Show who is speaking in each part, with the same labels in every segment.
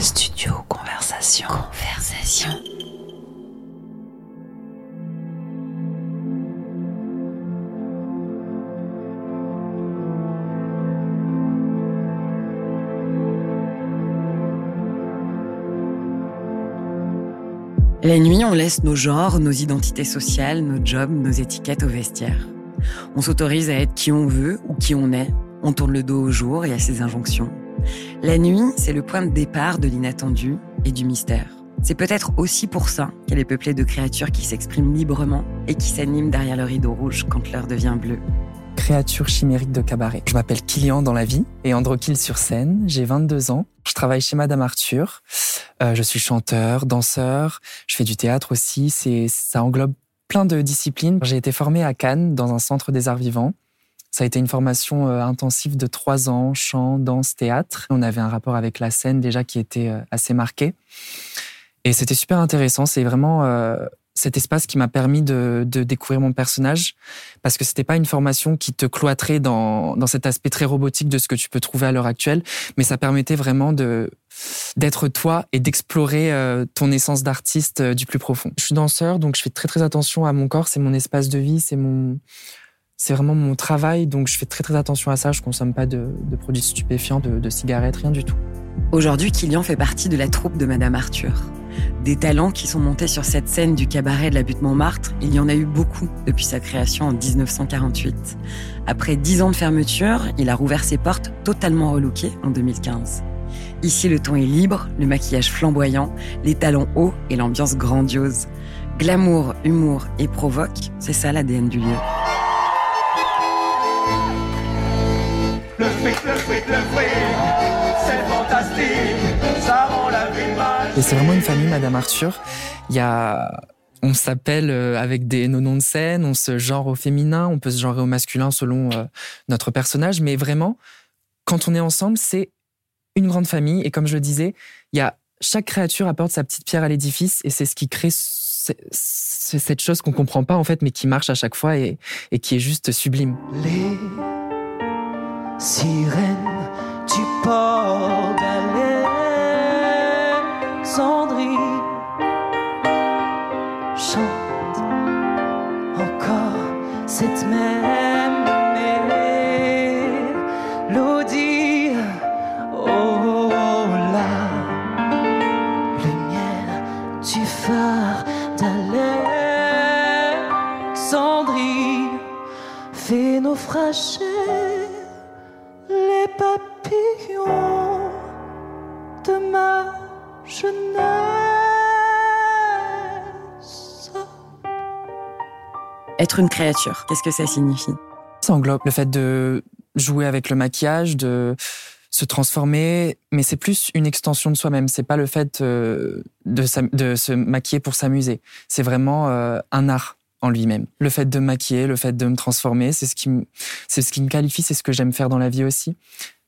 Speaker 1: Studio Conversation. Conversation.
Speaker 2: La nuit, on laisse nos genres, nos identités sociales, nos jobs, nos étiquettes au vestiaire. On s'autorise à être qui on veut ou qui on est. On tourne le dos au jour et à ses injonctions. La nuit, c'est le point de départ de l'inattendu et du mystère. C'est peut-être aussi pour ça qu'elle est peuplée de créatures qui s'expriment librement et qui s'animent derrière le rideau rouge quand l'heure devient bleue.
Speaker 3: Créature chimérique de cabaret. Je m'appelle Kilian dans la vie et Androkill sur scène. J'ai 22 ans. Je travaille chez Madame Arthur. Euh, je suis chanteur, danseur. Je fais du théâtre aussi. C'est, ça englobe plein de disciplines. J'ai été formé à Cannes dans un centre des arts vivants. Ça a été une formation euh, intensive de trois ans, chant, danse, théâtre. On avait un rapport avec la scène déjà qui était euh, assez marqué. Et c'était super intéressant. C'est vraiment euh, cet espace qui m'a permis de, découvrir mon personnage parce que c'était pas une formation qui te cloîtrait dans, dans cet aspect très robotique de ce que tu peux trouver à l'heure actuelle, mais ça permettait vraiment d'être toi et d'explorer ton essence d'artiste du plus profond. Je suis danseur, donc je fais très très attention à mon corps. C'est mon espace de vie, c'est mon c'est vraiment mon travail, donc je fais très très attention à ça. Je consomme pas de, produits stupéfiants, de, cigarettes, rien du tout.
Speaker 2: Aujourd'hui, Kilian fait partie de la troupe de Madame Arthur. Des talents qui sont montés sur cette scène du cabaret de la butte Montmartre, il y en a eu beaucoup depuis sa création en 1948. Après dix ans de fermeture, il a rouvert ses portes totalement relookées en 2015. Ici, le ton est libre, le maquillage flamboyant, les talons hauts et l'ambiance grandiose. Glamour, humour et provoque, c'est ça l'ADN du lieu.
Speaker 3: Et c'est vraiment une famille, Madame Arthur. Il y a on s'appelle euh, avec des noms de scène, on se genre au féminin, on peut se genrer au masculin selon euh, notre personnage, mais vraiment, quand on est ensemble, c'est une grande famille. Et comme je le disais, il y a chaque créature apporte sa petite pierre à l'édifice, et c'est ce qui crée cette chose qu'on comprend pas en fait, mais qui marche à chaque fois et, et qui est juste sublime.
Speaker 4: Les sirène du port cette même mélodie. Oh, la lumière du phare d'Alexandrie fait naufrager papillons de ma jeunesse.
Speaker 2: Être une créature, qu'est-ce que ça signifie?
Speaker 3: Ça englobe le fait de jouer avec le maquillage, de se transformer, mais c'est plus une extension de soi-même. C'est pas le fait euh, de, se maquiller pour s'amuser. C'est vraiment euh, un art en lui-même. Le fait de me maquiller, le fait de me transformer, c'est ce qui me, c'est ce qui me qualifie, c'est ce que j'aime faire dans la vie aussi.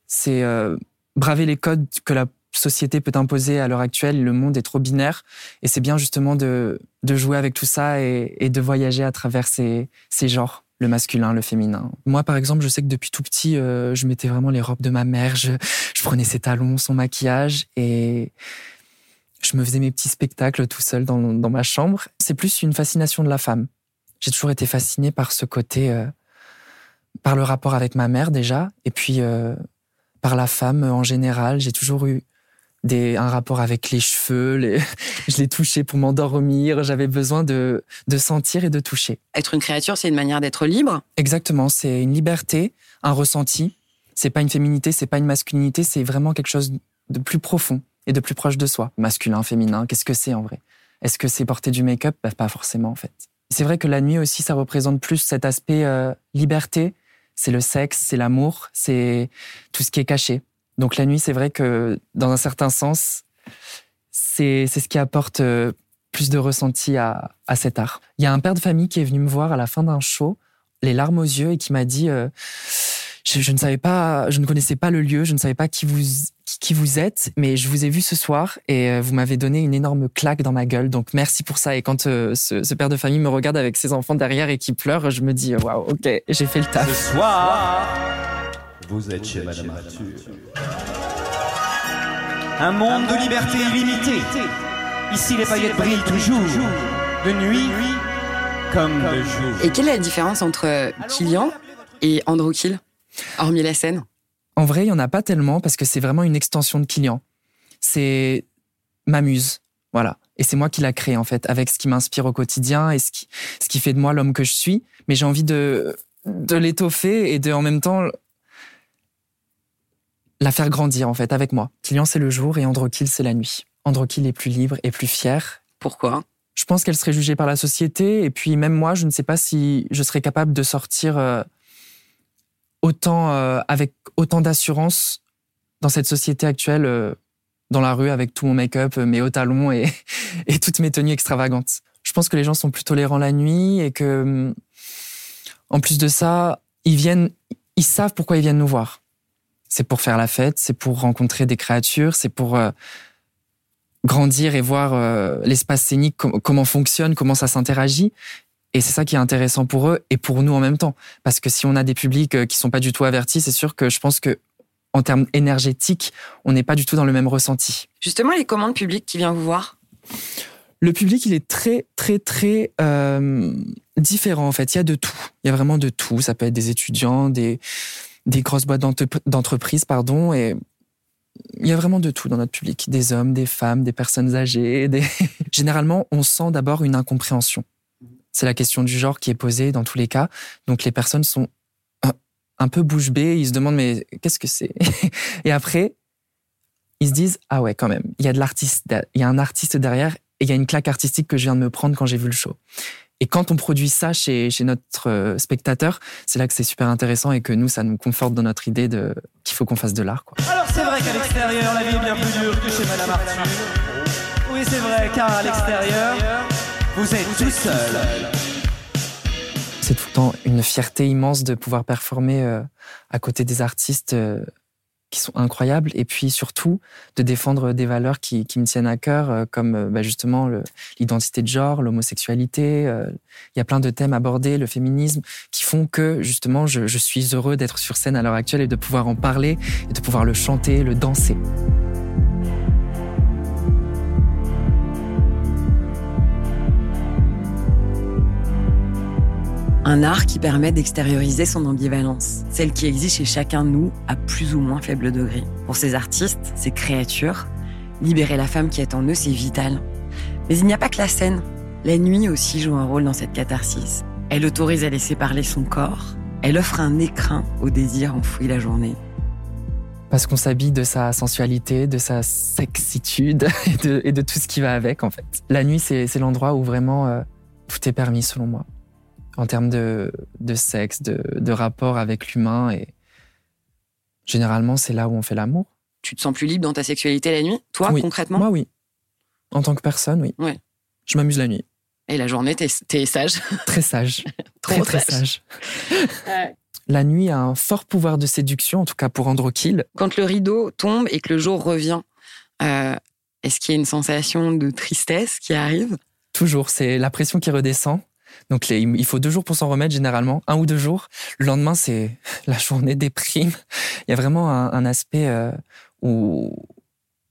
Speaker 3: C'est euh, braver les codes que la société peut imposer à l'heure actuelle. Le monde est trop binaire et c'est bien justement de, de jouer avec tout ça et, de voyager à travers ces, ces genres le masculin, le féminin. Moi, par exemple, je sais que depuis tout petit, euh, je mettais vraiment les robes de ma mère, je, je prenais ses talons, son maquillage et je me faisais mes petits spectacles tout seul dans, dans ma chambre. C'est plus une fascination de la femme j'ai toujours été fascinée par ce côté, euh, par le rapport avec ma mère déjà, et puis euh, par la femme en général. J'ai toujours eu des, un rapport avec les cheveux, les, je les touchais pour m'endormir, j'avais besoin de, de sentir et de toucher.
Speaker 2: Être une créature, c'est une manière d'être libre
Speaker 3: Exactement, c'est une liberté, un ressenti. C'est pas une féminité, c'est pas une masculinité, c'est vraiment quelque chose de plus profond et de plus proche de soi. Masculin, féminin, qu'est-ce que c'est en vrai? Est-ce que c'est porter du make-up? Bah, Pas forcément en fait. C'est vrai que la nuit aussi, ça représente plus cet aspect euh, liberté. C'est le sexe, c'est l'amour, c'est tout ce qui est caché. Donc la nuit, c'est vrai que dans un certain sens, c'est ce qui apporte euh, plus de ressenti à, à, cet art. Il y a un père de famille qui est venu me voir à la fin d'un show, les larmes aux yeux, et qui m'a dit euh, je, ne savais pas, je ne connaissais pas le lieu, je ne savais pas qui vous qui vous êtes, mais je vous ai vu ce soir et euh, vous m'avez donné une énorme claque dans ma gueule. Donc merci pour ça. Et quand ce, père de famille me regarde avec ses enfants derrière et qui pleure, je me dis waouh, ok, j'ai fait le taf.
Speaker 4: Ce soir, vous êtes chez Madame Arthur. Un monde de liberté illimitée. Ici, les paillettes brillent toujours. De nuit comme de jour.
Speaker 2: Et quelle est la différence entre Killian et Andrew Kill, hormis la scène?
Speaker 3: En vrai, il n'y en a pas tellement parce que c'est vraiment une extension de Killian. C'est ma muse. Voilà. Et c'est moi qui l'a créé, en fait, avec ce qui m'inspire au quotidien et ce qui, ce qui fait de moi l'homme que je suis. Mais j'ai envie de, de l'étoffer et de, en même temps, la faire grandir, en fait, avec moi. Killian, c'est le jour et Androkill, c'est la nuit. Androkill est plus libre et plus fier.
Speaker 2: Pourquoi?
Speaker 3: Je pense qu'elle serait jugée par la société. Et puis, même moi, je ne sais pas si je serais capable de sortir euh, autant, euh, avec autant d'assurance dans cette société actuelle. euh, dans la rue avec tout mon make-up, mes hauts talons et, et toutes mes tenues extravagantes. Je pense que les gens sont plus tolérants la nuit et que, hum, en plus de ça, ils viennent, ils savent pourquoi ils viennent nous voir. C'est pour faire la fête, c'est pour rencontrer des créatures, c'est pour euh, grandir et voir euh, l'espace scénique, com- comment fonctionne, comment ça s'interagit. Et c'est ça qui est intéressant pour eux et pour nous en même temps. Parce que si on a des publics euh, qui sont pas du tout avertis, c'est sûr que je pense que en termes énergétiques, on n'est pas du tout dans le même ressenti.
Speaker 2: Justement, les commandes publiques qui viennent vous voir?
Speaker 3: Le public, il est très, très, très euh, différent en fait. Il y a de tout. Il y a vraiment de tout. Ça peut être des étudiants, des, des grosses boîtes d'entre- d'entreprise, pardon. Et il y a vraiment de tout dans notre public. Des hommes, des femmes, des personnes âgées. Des... Généralement, on sent d'abord une incompréhension. C'est la question du genre qui est posée dans tous les cas. Donc les personnes sont un peu bouche bée. Ils se demandent mais qu'est-ce que c'est? Et après, ils se disent ah ouais quand même. Il y a de l'artiste. Il y a un artiste derrière et il y a une claque artistique que je viens de me prendre quand j'ai vu le show. Et quand on produit ça chez, chez notre euh, spectateur, c'est là que c'est super intéressant et que nous, ça nous conforte dans notre idée de qu'il faut qu'on fasse de l'art. Quoi.
Speaker 4: Alors c'est vrai qu'à l'extérieur, la vie est bien plus dure que chez Madame Arthur. Oui, c'est vrai, car à l'extérieur, vous êtes tout seul.
Speaker 3: C'est tout le temps une fierté immense de pouvoir performer euh, à côté des artistes euh, qui sont incroyables et puis surtout de défendre des valeurs qui, qui me tiennent à cœur, euh, comme euh, bah, justement l'identité de genre, l'homosexualité. euh, Il y a plein de thèmes abordés, le féminisme, qui font que justement je, je suis heureux d'être sur scène à l'heure actuelle et de pouvoir en parler et de pouvoir le chanter, le danser.
Speaker 2: Un art qui permet d'extérioriser son ambivalence, celle qui existe chez chacun de nous à plus ou moins faible degré. Pour ces artistes, ces créatures, libérer la femme qui est en eux, c'est vital. Mais il n'y a pas que la scène. La nuit aussi joue un rôle dans cette catharsis. Elle autorise à laisser parler son corps. Elle offre un écrin au désir enfoui la journée.
Speaker 3: Parce qu'on s'habille de sa sensualité, de sa sexitude et de, tout ce qui va avec, en fait. La nuit, c'est c'est l'endroit où vraiment euh, tout est permis, selon moi. En termes de, de sexe, de, de rapport avec l'humain. Et généralement, c'est là où on fait l'amour.
Speaker 2: Tu te sens plus libre dans ta sexualité la nuit Toi,
Speaker 3: Oui.
Speaker 2: concrètement?
Speaker 3: Moi, oui. En tant que personne, oui.
Speaker 2: Ouais.
Speaker 3: Je m'amuse la nuit.
Speaker 2: Et la journée, t'es es sage?
Speaker 3: Très sage. Très, très
Speaker 2: sage.
Speaker 3: sage. La nuit a un fort pouvoir de séduction, en tout cas pour Androkill.
Speaker 2: Quand le rideau tombe et que le jour revient, euh, est-ce qu'il y a une sensation de tristesse qui arrive?
Speaker 3: Toujours, c'est la pression qui redescend. Donc il faut deux jours pour s'en remettre généralement, un ou deux jours. Le lendemain, c'est la journée déprime. Il y a vraiment un, aspect euh, où,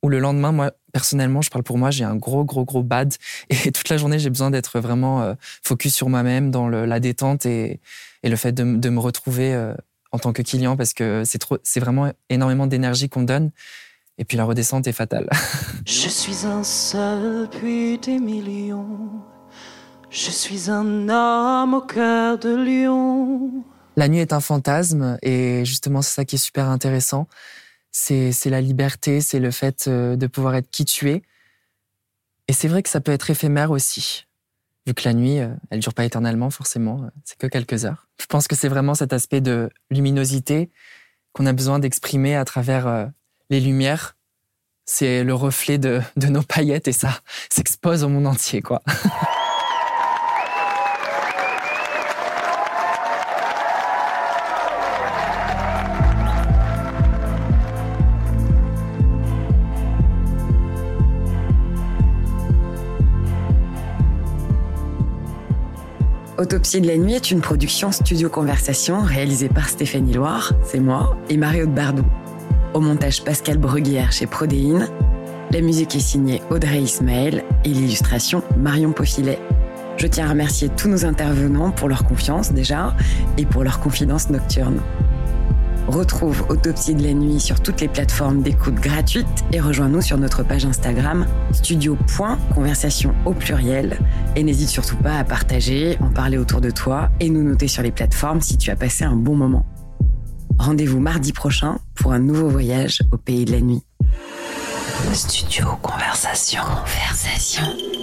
Speaker 3: où le lendemain, moi personnellement, je parle pour moi, j'ai un gros, gros, gros bad. Et toute la journée, j'ai besoin d'être vraiment euh, focus sur moi-même, dans la détente et, et le fait de, de me retrouver euh, en tant que client parce que c'est trop, c'est vraiment énormément d'énergie qu'on donne. Et puis la redescente est fatale.
Speaker 5: Je suis un seul puis des millions. Je suis un homme au cœur de lion.
Speaker 3: La nuit est un fantasme et justement c'est ça qui est super intéressant. C'est la liberté, c'est le fait euh, de pouvoir être qui tu es. Et c'est vrai que ça peut être éphémère aussi. Vu que la nuit, euh, elle dure pas éternellement forcément, euh, c'est que quelques heures. Je pense que c'est vraiment cet aspect de luminosité qu'on a besoin d'exprimer à travers les lumières. C'est le reflet de, de nos paillettes et ça s'expose au monde entier, quoi.
Speaker 2: Autopsie de la nuit est une production Studio Conversation réalisée par Stéphanie Loire, c'est moi, et Mario de Bardou. Au montage Pascal Bruguière chez Prodéine, La musique est signée Audrey Ismaël et l'illustration Marion Paufilet. Je tiens à remercier tous nos intervenants pour leur confiance déjà et pour leur confidence nocturne. Retrouve Autopsie de la nuit sur toutes les plateformes d'écoute gratuites et rejoins-nous sur notre page Instagram studio.conversation au pluriel. Et n'hésite surtout pas à partager, en parler autour de toi et nous noter sur les plateformes si tu as passé un bon moment. Rendez-vous mardi prochain pour un nouveau voyage au pays de la nuit.
Speaker 1: Studio Conversation. Conversation.